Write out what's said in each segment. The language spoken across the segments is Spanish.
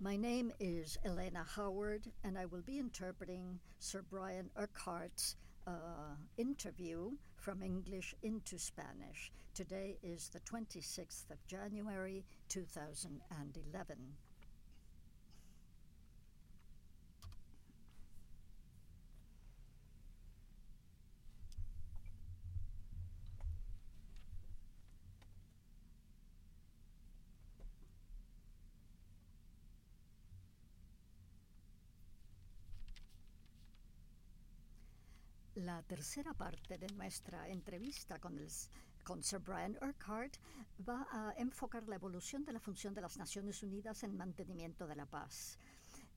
My name is Elena Howard, and I will be interpreting Sir Brian Urquhart's uh, interview from English into Spanish. Today is the 26th of January 2011. La tercera parte de nuestra entrevista con, el, con Sir Brian Urquhart va a enfocar la evolución de la función de las Naciones Unidas en mantenimiento de la paz.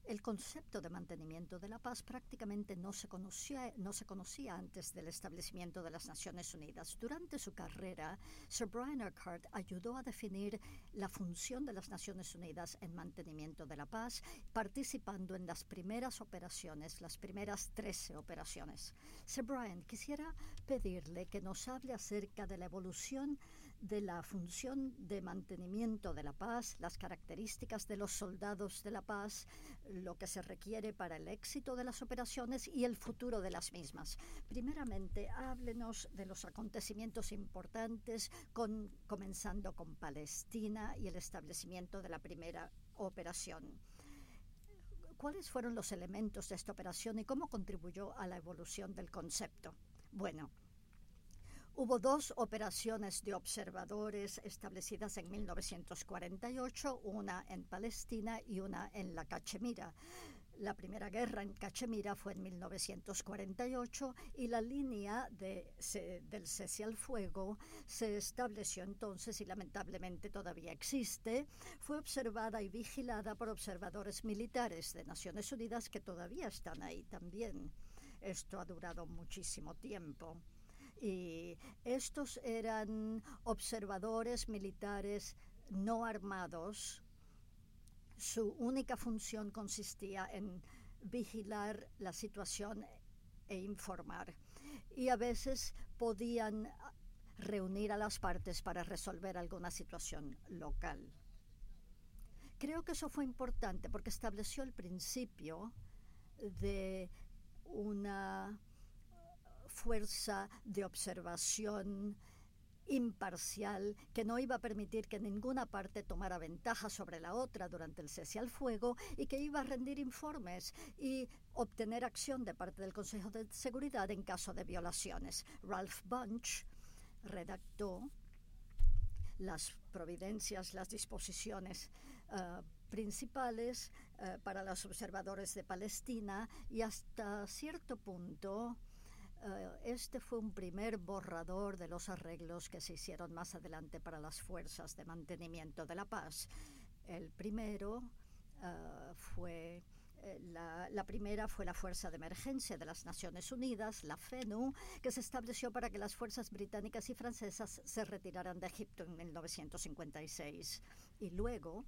El concepto de mantenimiento de la paz prácticamente no se, conocía, antes del establecimiento de las Naciones Unidas. Durante su carrera, Sir Brian Urquhart ayudó a definir la función de las Naciones Unidas en mantenimiento de la paz, participando en las primeras operaciones, las primeras 13 operaciones. Sir Brian, quisiera pedirle que nos hable acerca de la evolución de la función de mantenimiento de la paz, las características de los soldados de la paz, lo que se requiere para el éxito de las operaciones y el futuro de las mismas. Primeramente, háblenos de los acontecimientos importantes, comenzando con Palestina y el establecimiento de la primera operación. ¿Cuáles fueron los elementos de esta operación y cómo contribuyó a la evolución del concepto? Bueno, Hubo dos operaciones de observadores establecidas en 1948, una en Palestina y una en la Cachemira. La primera guerra en Cachemira fue en 1948 y la línea de, se, del cese al fuego se estableció entonces y lamentablemente todavía existe. Fue observada y vigilada por observadores militares de Naciones Unidas que todavía están ahí también. Esto ha durado muchísimo tiempo y estos eran observadores militares no armados. Su única función consistía en vigilar la situación e informar. Y a veces podían reunir a las partes para resolver alguna situación local. Creo que eso fue importante porque estableció el principio de una fuerza de observación imparcial que no iba a permitir que ninguna parte tomara ventaja sobre la otra durante el cese al fuego y que iba a rendir informes y obtener acción de parte del Consejo de Seguridad en caso de violaciones. Ralph Bunch redactó las providencias, las disposiciones uh, principales uh, para los observadores de Palestina y hasta cierto punto Uh, este fue un primer borrador de los arreglos que se hicieron más adelante para las fuerzas de mantenimiento de la paz. El primero uh, fue eh, la, la, primera fue la Fuerza de Emergencia de las Naciones Unidas, la FENU, que se estableció para que las fuerzas británicas y francesas se retiraran de Egipto en 1956. Y luego,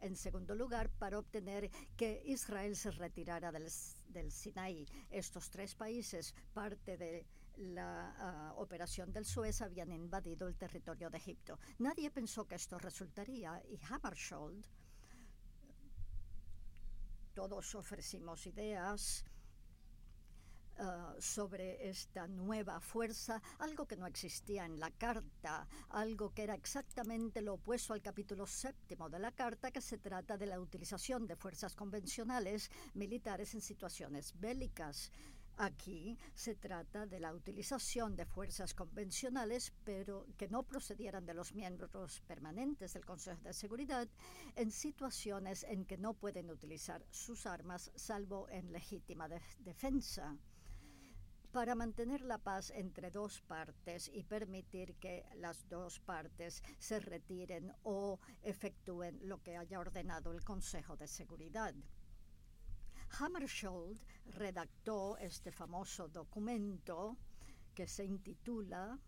en segundo lugar, para obtener que Israel se retirara del, del Sinaí. Estos tres países, parte de la uh, operación del Suez, habían invadido el territorio de Egipto. Nadie pensó que esto resultaría y Hammarskjöld, todos ofrecimos ideas Uh, sobre esta nueva fuerza, algo que no existía en la carta, algo que era exactamente lo opuesto al capítulo séptimo de la carta, que se trata de la utilización de fuerzas convencionales militares en situaciones bélicas. Aquí se trata de la utilización de fuerzas convencionales, pero que no procedieran de los miembros permanentes del Consejo de Seguridad, en situaciones en que no pueden utilizar sus armas salvo en legítima de defensa para mantener la paz entre dos partes y permitir que las dos partes se retiren o efectúen lo que haya ordenado el Consejo de Seguridad. Hammarskjöld redactó este famoso documento que se intitula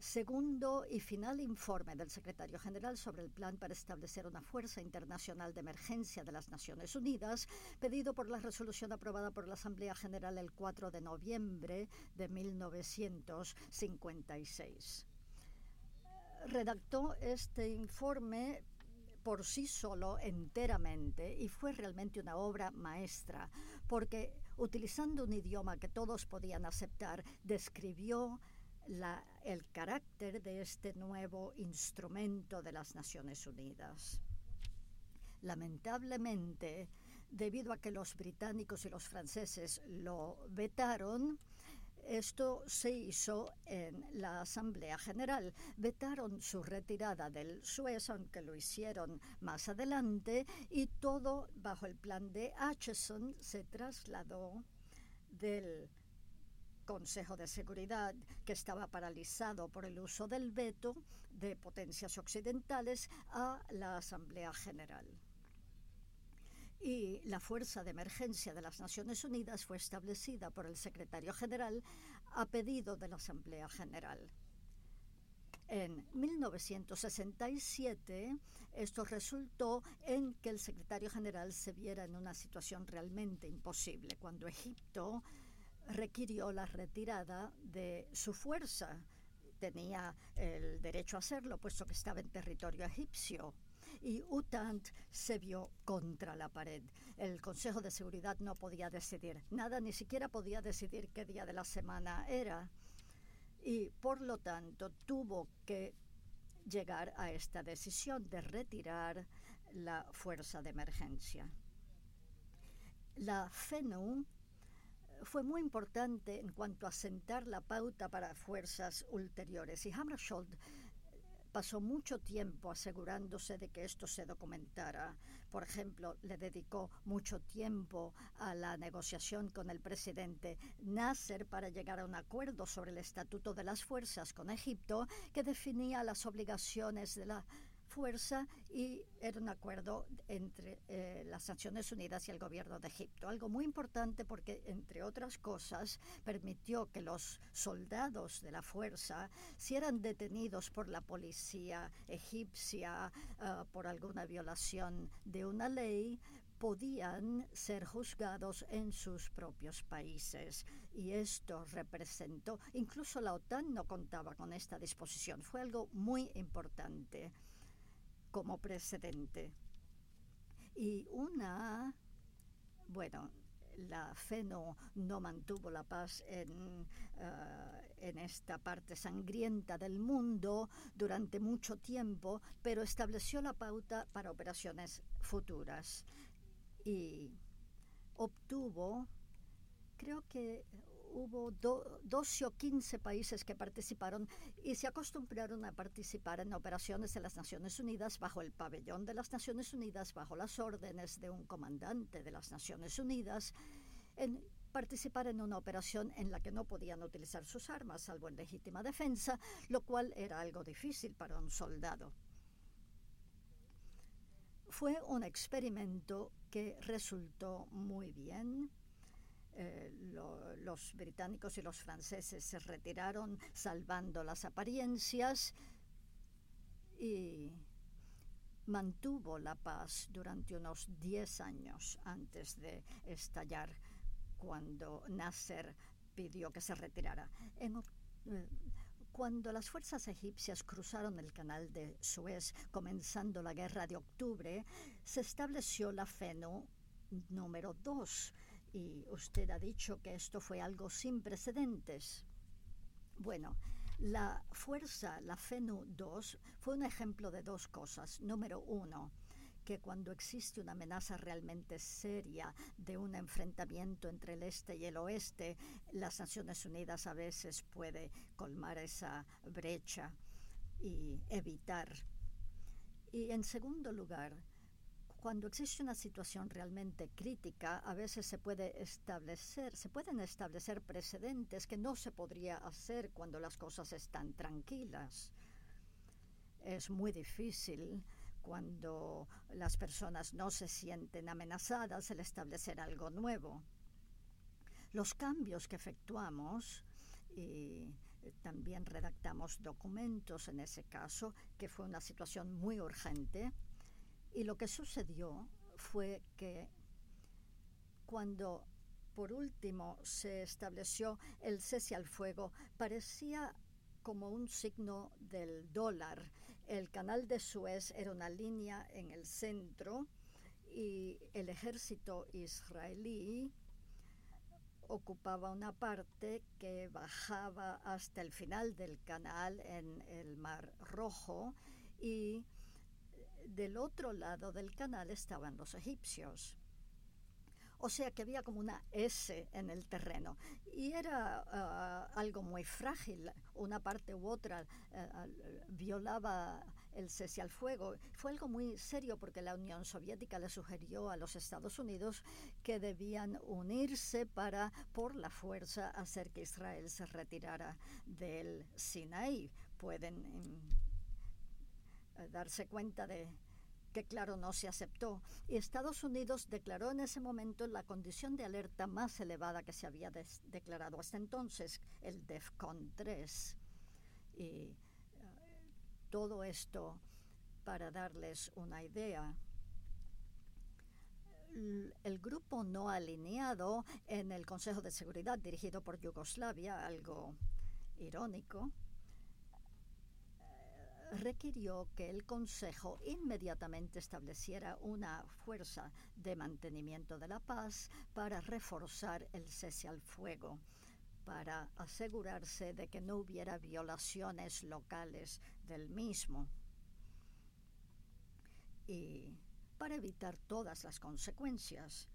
Segundo y final informe del secretario general sobre el plan para establecer una fuerza internacional de emergencia de las Naciones Unidas, pedido por la resolución aprobada por la Asamblea General el 4 de noviembre de 1956. Redactó este informe por sí solo enteramente y fue realmente una obra maestra, porque utilizando un idioma que todos podían aceptar, describió el carácter de este nuevo instrumento de las Naciones Unidas. Lamentablemente, debido a que los británicos y los franceses lo vetaron, esto se hizo en la Asamblea General. Vetaron su retirada del Suez, aunque lo hicieron más adelante, y todo bajo el plan de Acheson se trasladó del Consejo de Seguridad, que estaba paralizado por el uso del veto de potencias occidentales, a la Asamblea General y la Fuerza de Emergencia de las Naciones Unidas fue establecida por el secretario general a pedido de la Asamblea General. En 1967, esto resultó en que el secretario general se viera en una situación realmente imposible, cuando Egipto requirió la retirada de su fuerza. Tenía el derecho a hacerlo, puesto que estaba en territorio egipcio y UTANT se vio contra la pared. El Consejo de Seguridad no podía decidir nada, ni siquiera podía decidir qué día de la semana era. Y por lo tanto tuvo que llegar a esta decisión de retirar la fuerza de emergencia. La FENU fue muy importante en cuanto a sentar la pauta para fuerzas ulteriores y Hammarskjöld pasó mucho tiempo asegurándose de que esto se documentara. Por ejemplo, le dedicó mucho tiempo a la negociación con el presidente Nasser para llegar a un acuerdo sobre el estatuto de las fuerzas con Egipto que definía las obligaciones de la fuerza y era un acuerdo entre eh, las Naciones Unidas y el gobierno de Egipto. Algo muy importante porque, entre otras cosas, permitió que los soldados de la fuerza, si eran detenidos por la policía egipcia uh, por alguna violación de una ley, podían ser juzgados en sus propios países. Y esto representó, incluso la OTAN no contaba con esta disposición. Fue algo muy importante como precedente. Y una, bueno, la fe no, mantuvo la paz en, eh, en, esta parte sangrienta del mundo durante mucho tiempo, pero estableció la pauta para operaciones futuras y obtuvo, creo que hubo 12 o 15 países que participaron y se acostumbraron a participar en operaciones de las Naciones Unidas bajo el pabellón de las Naciones Unidas, bajo las órdenes de un comandante de las Naciones Unidas, en participar en una operación en la que no podían utilizar sus armas, salvo en legítima defensa, lo cual era algo difícil para un soldado. Fue un experimento que resultó muy bien eh, los británicos y los franceses se retiraron salvando las apariencias y mantuvo la paz durante unos 10 años antes de estallar cuando Nasser pidió que se retirara. Eh, cuando las fuerzas egipcias cruzaron el canal de Suez, comenzando la guerra de octubre, se estableció la FENU número 2 y usted ha dicho que esto fue algo sin precedentes. Bueno, la fuerza, la FENU 2, fue un ejemplo de dos cosas. Número uno, que cuando existe una amenaza realmente seria de un enfrentamiento entre el este y el oeste, las Naciones Unidas a veces puede colmar esa brecha y evitar. Y en segundo lugar, cuando existe una situación realmente crítica, a veces se puede establecer, se pueden establecer precedentes que no se podría hacer cuando las cosas están tranquilas. Es muy difícil cuando las personas no se sienten amenazadas el establecer algo nuevo. Los cambios que efectuamos y también redactamos documentos en ese caso, que fue una situación muy urgente, y lo que sucedió fue que cuando por último se estableció el cese al fuego, parecía como un signo del dólar. El canal de Suez era una línea en el centro y el ejército israelí ocupaba una parte que bajaba hasta el final del canal en el Mar Rojo y del otro lado del canal estaban los egipcios. O sea que había como una S en el terreno. Y era uh, algo muy frágil. Una parte u otra uh, violaba el cese al fuego. Fue algo muy serio porque la Unión Soviética le sugirió a los Estados Unidos que debían unirse para, por la fuerza, hacer que Israel se retirara del Sinaí. Pueden um, darse cuenta de que claro no se aceptó, y Estados Unidos declaró en ese momento la condición de alerta más elevada que se había declarado hasta entonces, el DEFCON 3. Y uh, todo esto para darles una idea. El grupo no alineado en el Consejo de Seguridad dirigido por Yugoslavia, algo irónico, requirió que el Consejo inmediatamente estableciera una fuerza de mantenimiento de la paz para reforzar el cese al fuego, para asegurarse de que no hubiera violaciones locales del mismo y para evitar todas las consecuencias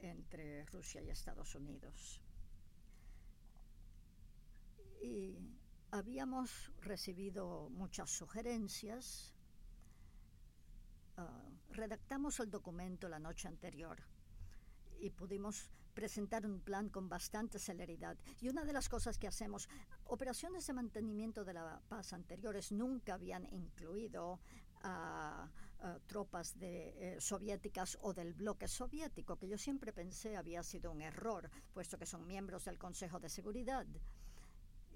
entre Rusia y Estados Unidos. Y Habíamos recibido muchas sugerencias. Uh, redactamos el documento la noche anterior y pudimos presentar un plan con bastante celeridad. Y una de las cosas que hacemos, operaciones de mantenimiento de la paz anteriores nunca habían incluido a tropas de, eh, soviéticas o del bloque soviético, que yo siempre pensé había sido un error, puesto que son miembros del Consejo de Seguridad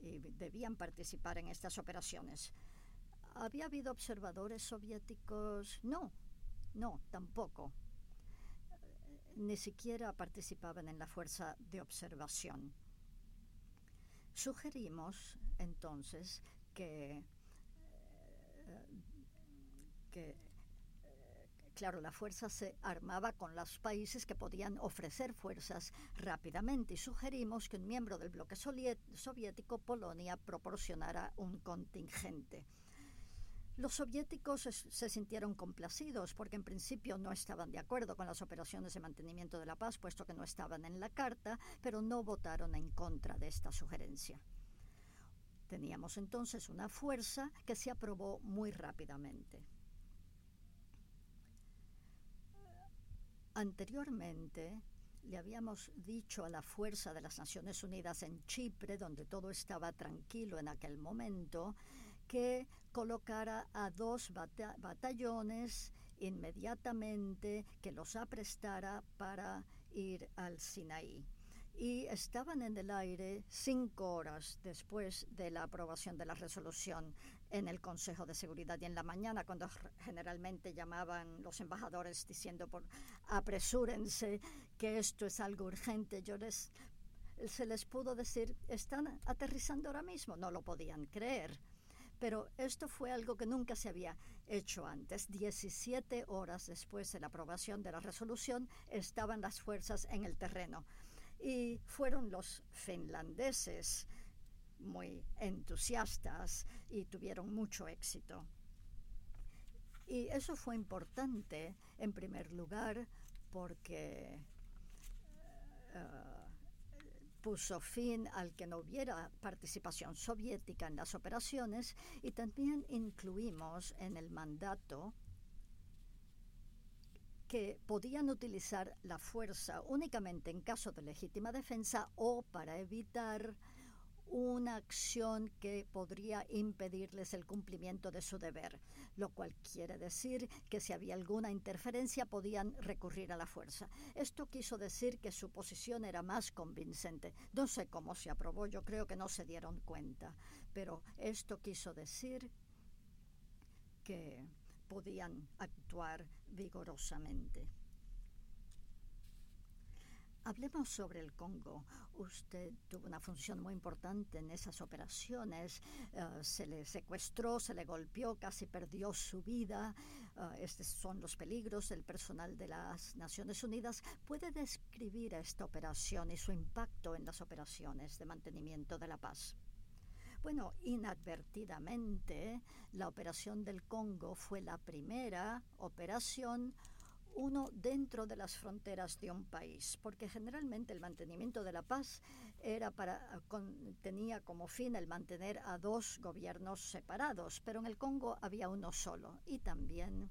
y debían participar en estas operaciones. ¿Había habido observadores soviéticos? No, no, tampoco. Ni siquiera participaban en la fuerza de observación. Sugerimos entonces que, eh, que Claro, la fuerza se armaba con los países que podían ofrecer fuerzas rápidamente y sugerimos que un miembro del bloque soviético, Polonia, proporcionara un contingente. Los soviéticos se, sintieron complacidos porque en principio no estaban de acuerdo con las operaciones de mantenimiento de la paz, puesto que no estaban en la carta, pero no votaron en contra de esta sugerencia. Teníamos entonces una fuerza que se aprobó muy rápidamente. Anteriormente le habíamos dicho a la Fuerza de las Naciones Unidas en Chipre, donde todo estaba tranquilo en aquel momento, que colocara a dos batallones inmediatamente, que los aprestara para ir al Sinaí. Y estaban en el aire cinco horas después de la aprobación de la resolución en el Consejo de Seguridad y en la mañana cuando generalmente llamaban los embajadores diciendo por apresúrense que esto es algo urgente yo les se les pudo decir están aterrizando ahora mismo no lo podían creer. Pero esto fue algo que nunca se había hecho antes. 17 horas después de la aprobación de la resolución estaban las fuerzas en el terreno. Y fueron los finlandeses muy entusiastas y tuvieron mucho éxito. Y eso fue importante, en primer lugar, porque uh, puso fin al que no hubiera participación soviética en las operaciones y también incluimos en el mandato que podían utilizar la fuerza únicamente en caso de legítima defensa o para evitar una acción que podría impedirles el cumplimiento de su deber, lo cual quiere decir que si había alguna interferencia podían recurrir a la fuerza. Esto quiso decir que su posición era más convincente. No sé cómo se aprobó, yo creo que no se dieron cuenta, pero esto quiso decir que podían actuar vigorosamente. Hablemos sobre el Congo. Usted tuvo una función muy importante en esas operaciones. Uh, se le secuestró, se le golpeó, casi perdió su vida. Uh, estos son los peligros del personal de las Naciones Unidas. ¿Puede describir esta operación y su impacto en las operaciones de mantenimiento de la paz? Bueno, inadvertidamente, la operación del Congo fue la primera operación uno dentro de las fronteras de un país, porque generalmente el mantenimiento de la paz era para, con, tenía como fin el mantener a dos gobiernos separados, pero en el Congo había uno solo y también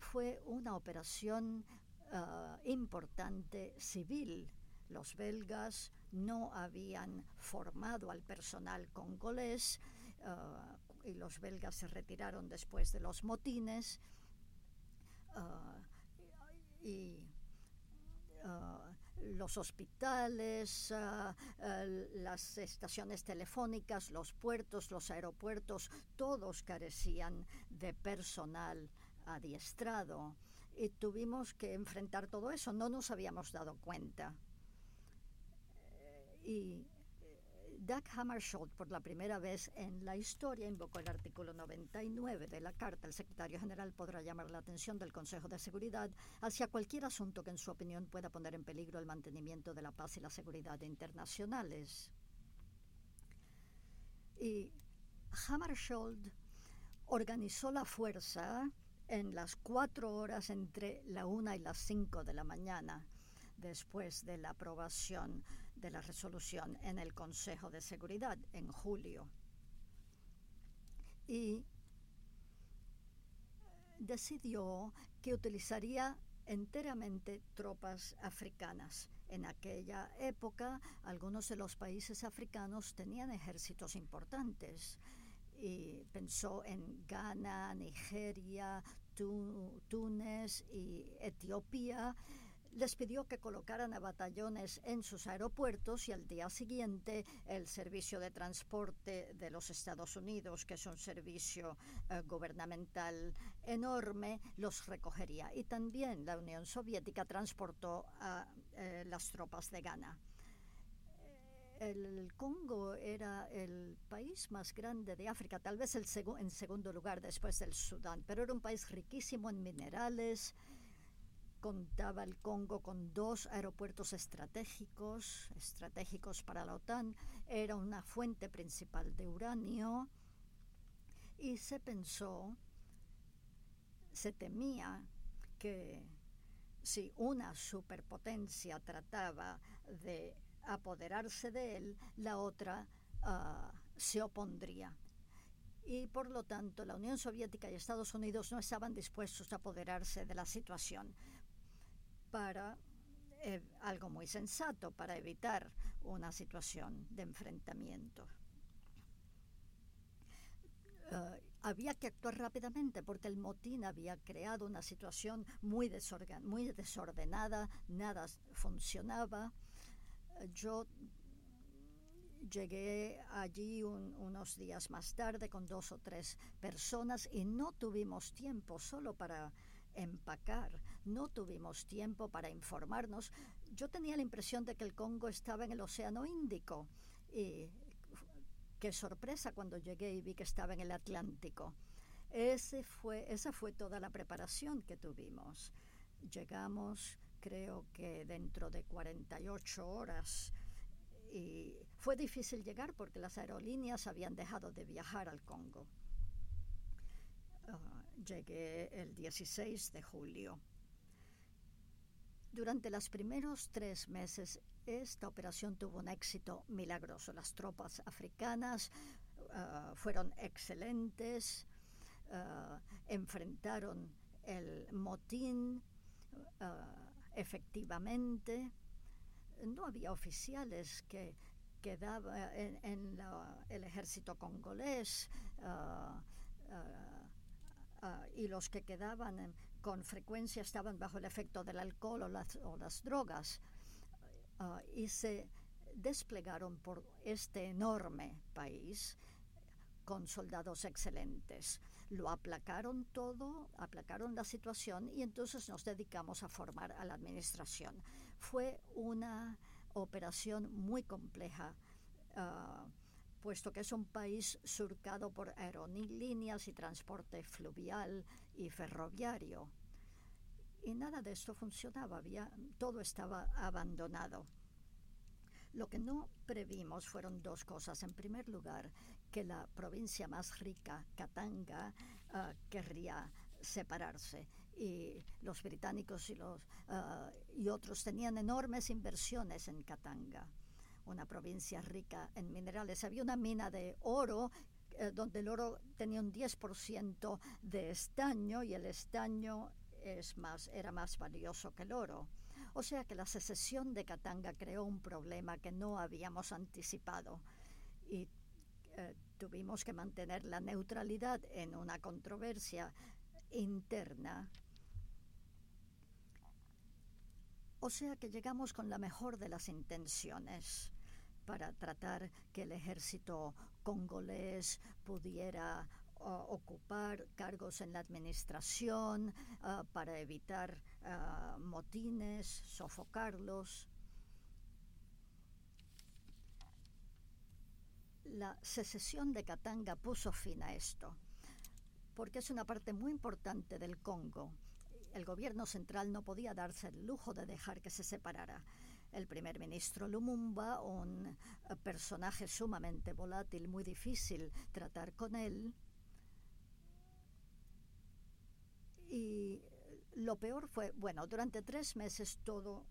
fue una operación uh, importante civil. Los belgas no habían formado al personal congolés uh, y los belgas se retiraron después de los motines Uh, y uh, los hospitales, uh, las estaciones telefónicas, los puertos, los aeropuertos, todos carecían de personal adiestrado y tuvimos que enfrentar todo eso, no nos habíamos dado cuenta. Y Doug Hammarskjöld, por la primera vez en la historia, invocó el artículo 99 de la Carta. El secretario general podrá llamar la atención del Consejo de Seguridad hacia cualquier asunto que, en su opinión, pueda poner en peligro el mantenimiento de la paz y la seguridad internacionales. Y Hammarskjöld organizó la fuerza en las cuatro horas entre la una y las cinco de la mañana, después de la aprobación de la resolución en el Consejo de Seguridad en julio. Y decidió que utilizaría enteramente tropas africanas. En aquella época, algunos de los países africanos tenían ejércitos importantes y pensó en Ghana, Nigeria, Túnez y Etiopía les pidió que colocaran a batallones en sus aeropuertos y al día siguiente el servicio de transporte de los Estados Unidos, que es un servicio eh, gubernamental enorme, los recogería. Y también la Unión Soviética transportó a eh, las tropas de Ghana. El Congo era el país más grande de África, tal vez el en segundo lugar después del Sudán, pero era un país riquísimo en minerales, contaba el Congo con dos aeropuertos estratégicos, estratégicos para la OTAN, era una fuente principal de uranio. Y se pensó, se temía que si una superpotencia trataba de apoderarse de él, la otra uh, se opondría. Y por lo tanto, la Unión Soviética y Estados Unidos no estaban dispuestos a apoderarse de la situación para eh, algo muy sensato, para evitar una situación de enfrentamiento. Uh, había que actuar rápidamente porque el motín había creado una situación muy, desorgan desordenada, nada funcionaba. Yo llegué allí un, unos días más tarde con dos o tres personas y no tuvimos tiempo solo para empacar. No tuvimos tiempo para informarnos. Yo tenía la impresión de que el Congo estaba en el Océano Índico. Y qué sorpresa cuando llegué y vi que estaba en el Atlántico. Ese fue, esa fue toda la preparación que tuvimos. Llegamos, creo que dentro de 48 horas, y fue difícil llegar porque las aerolíneas habían dejado de viajar al Congo. Uh, Llegué el 16 de julio. Durante los primeros tres meses, esta operación tuvo un éxito milagroso. Las tropas africanas uh, fueron excelentes, uh, enfrentaron el motín uh, efectivamente. No había oficiales que quedaban en, el ejército congolés. Ah, y los que quedaban con frecuencia estaban bajo el efecto del alcohol o las, o las drogas uh, y se desplegaron por este enorme país con soldados excelentes. Lo aplacaron todo, aplacaron la situación y entonces nos dedicamos a formar a la administración. Fue una operación muy compleja, uh, puesto que es un país surcado por aerolíneas y transporte fluvial y ferroviario. Y nada de esto funcionaba, había, todo estaba abandonado. Lo que no previmos fueron dos cosas. En primer lugar, que la provincia más rica, Katanga, uh, querría separarse y los británicos y, los, uh, y otros tenían enormes inversiones en Katanga, una provincia rica en minerales. Había una mina de oro eh, donde el oro tenía un 10% de estaño y el estaño es más, era más valioso que el oro. O sea que la secesión de Katanga creó un problema que no habíamos anticipado y eh, tuvimos que mantener la neutralidad en una controversia interna. O sea que llegamos con la mejor de las intenciones para tratar que el ejército congolés pudiera ocupar cargos en la administración, uh, para evitar uh, motines, sofocarlos. La secesión de Katanga puso fin a esto, porque es una parte muy importante del Congo. El gobierno central no podía darse el lujo de dejar que se separara. El primer ministro Lumumba, un personaje sumamente volátil, muy difícil tratar con él, y lo peor fue, bueno, durante tres meses todo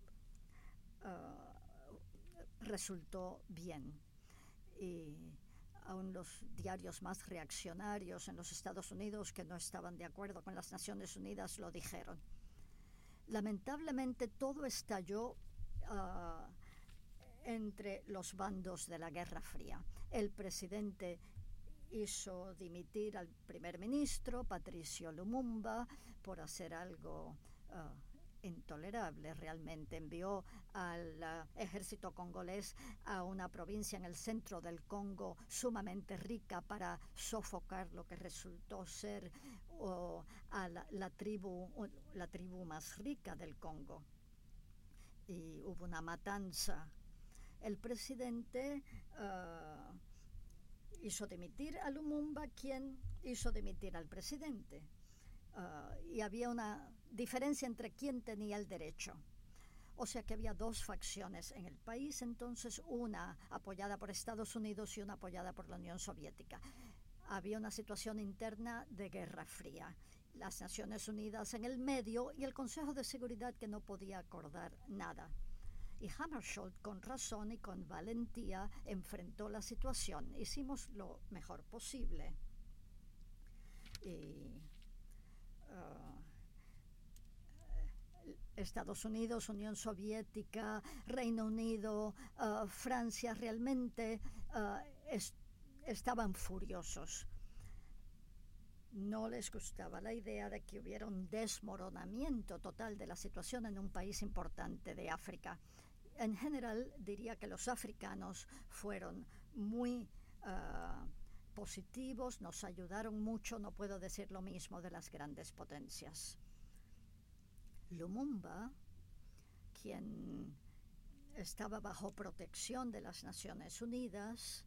uh, resultó bien y aún los diarios más reaccionarios en los Estados Unidos que no estaban de acuerdo con las Naciones Unidas lo dijeron. Lamentablemente todo estalló uh, entre los bandos de la Guerra Fría. El presidente hizo dimitir al primer ministro, Patricio Lumumba, por hacer algo uh, intolerable realmente. Envió al uh, ejército congolés a una provincia en el centro del Congo sumamente rica para sofocar lo que resultó ser uh, a la, tribu, la tribu más rica del Congo. Y hubo una matanza. El presidente uh, hizo dimitir a Lumumba, quien hizo dimitir al presidente. Uh, y había una diferencia entre quién tenía el derecho. O sea que había dos facciones en el país, entonces una apoyada por Estados Unidos y una apoyada por la Unión Soviética. Había una situación interna de guerra fría. Las Naciones Unidas en el medio y el Consejo de Seguridad que no podía acordar nada. Y Hammarskjöld, con razón y con valentía, enfrentó la situación. Hicimos lo mejor posible. Uh, Estados Unidos, Unión Soviética, Reino Unido, uh, Francia, realmente uh, es, estaban furiosos. No les gustaba la idea de que hubiera un desmoronamiento total de la situación en un país importante de África. En general, diría que los africanos fueron muy uh, positivos, nos ayudaron mucho, no puedo decir lo mismo de las grandes potencias. Lumumba, quien estaba bajo protección de las Naciones Unidas,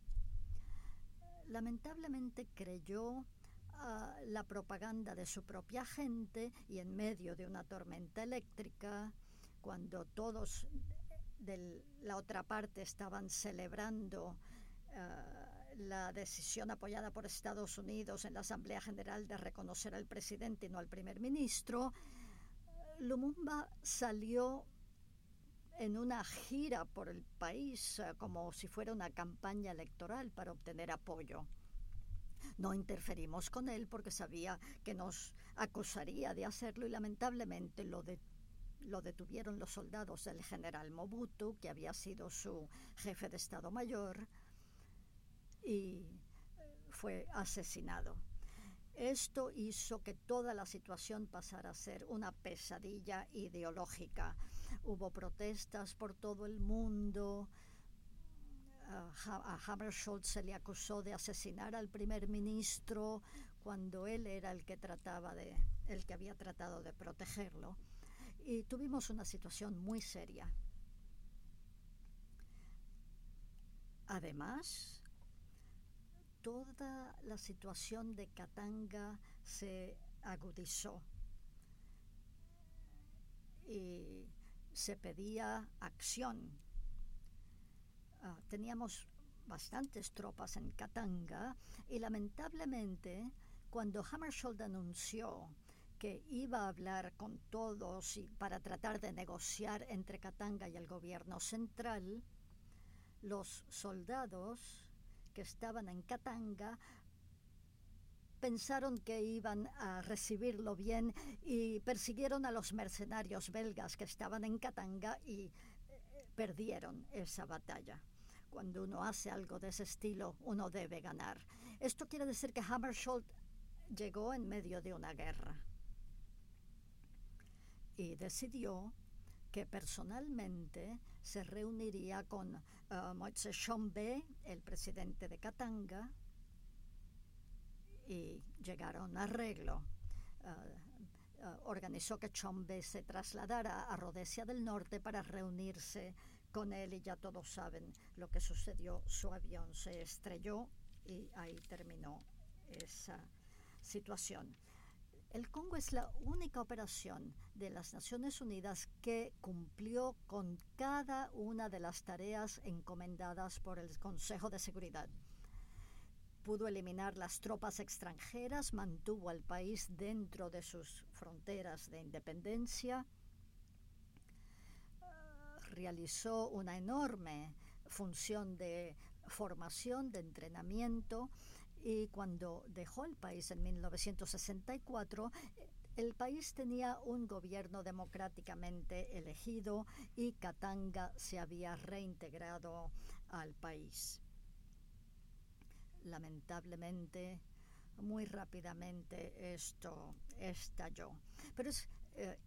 lamentablemente creyó la propaganda de su propia gente y en medio de una tormenta eléctrica, cuando todos de la otra parte estaban celebrando uh, la decisión apoyada por Estados Unidos en la Asamblea General de reconocer al presidente y no al primer ministro, Lumumba salió en una gira por el país uh, como si fuera una campaña electoral para obtener apoyo. No interferimos con él porque sabía que nos acusaría de hacerlo y lamentablemente lo, lo detuvieron los soldados del general Mobutu, que había sido su jefe de Estado Mayor, y fue asesinado. Esto hizo que toda la situación pasara a ser una pesadilla ideológica. Hubo protestas por todo el mundo a Haber se le acusó de asesinar al primer ministro cuando él era el que trataba de, el que había tratado de protegerlo. Y tuvimos una situación muy seria. Además, toda la situación de Katanga se agudizó y se pedía acción Uh, teníamos bastantes tropas en Katanga y lamentablemente cuando Hammarskjöld anunció que iba a hablar con todos y para tratar de negociar entre Katanga y el gobierno central, los soldados que estaban en Katanga pensaron que iban a recibirlo bien y persiguieron a los mercenarios belgas que estaban en Katanga y eh, perdieron esa batalla. Cuando uno hace algo de ese estilo, uno debe ganar. Esto quiere decir que Hammarskjöld llegó en medio de una guerra y decidió que personalmente se reuniría con uh, Moise Chombe, el presidente de Katanga, y llegaron a un arreglo. Uh, uh, organizó que Chombe se trasladara a Rhodesia del Norte para reunirse con él y ya todos saben lo que sucedió. Su avión se estrelló y ahí terminó esa situación. El Congo es la única operación de las Naciones Unidas que cumplió con cada una de las tareas encomendadas por el Consejo de Seguridad. Pudo eliminar las tropas extranjeras, mantuvo al país dentro de sus fronteras de independencia, realizó una enorme función de formación, de entrenamiento, y cuando dejó el país en 1964, el país tenía un gobierno democráticamente elegido y Katanga se había reintegrado al país. Lamentablemente, muy rápidamente esto estalló. Pero eh,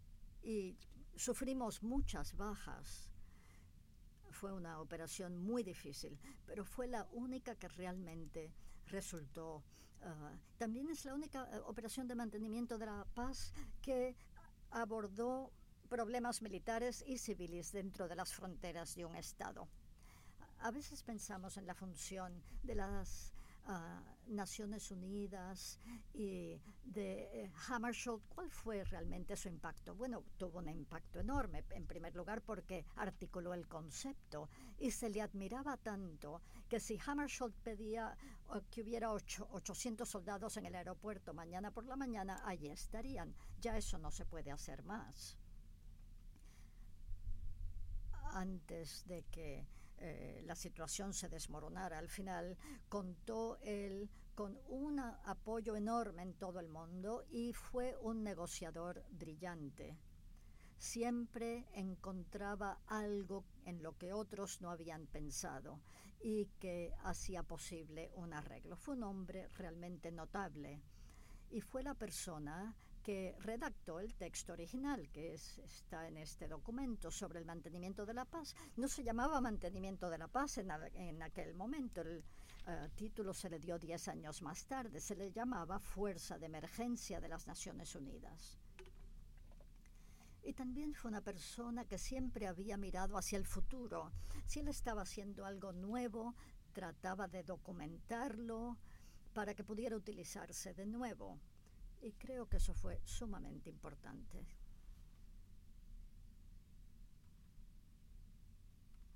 y sufrimos muchas bajas. Fue una operación muy difícil, pero fue la única que realmente resultó. Uh, también es la única uh, operación de mantenimiento de la paz que abordó problemas militares y civiles dentro de las fronteras de un Estado. A veces pensamos en la función de las Naciones Unidas y de eh, Hammarskjöld, ¿cuál fue realmente su impacto? Bueno, tuvo un impacto enorme, en primer lugar porque articuló el concepto y se le admiraba tanto que si Hammarskjöld pedía que hubiera 800 soldados en el aeropuerto mañana por la mañana, allí estarían. Ya eso no se puede hacer más. Antes de que eh, la situación se desmoronara. Al final contó él con un apoyo enorme en todo el mundo y fue un negociador brillante. Siempre encontraba algo en lo que otros no habían pensado y que hacía posible un arreglo. Fue un hombre realmente notable y fue la persona que redactó el texto original que está en este documento sobre el mantenimiento de la paz. No se llamaba mantenimiento de la paz en, aquel momento, el uh, título se le dio diez años más tarde, se le llamaba Fuerza de Emergencia de las Naciones Unidas. Y también fue una persona que siempre había mirado hacia el futuro. Si él estaba haciendo algo nuevo, trataba de documentarlo para que pudiera utilizarse de nuevo y creo que eso fue sumamente importante.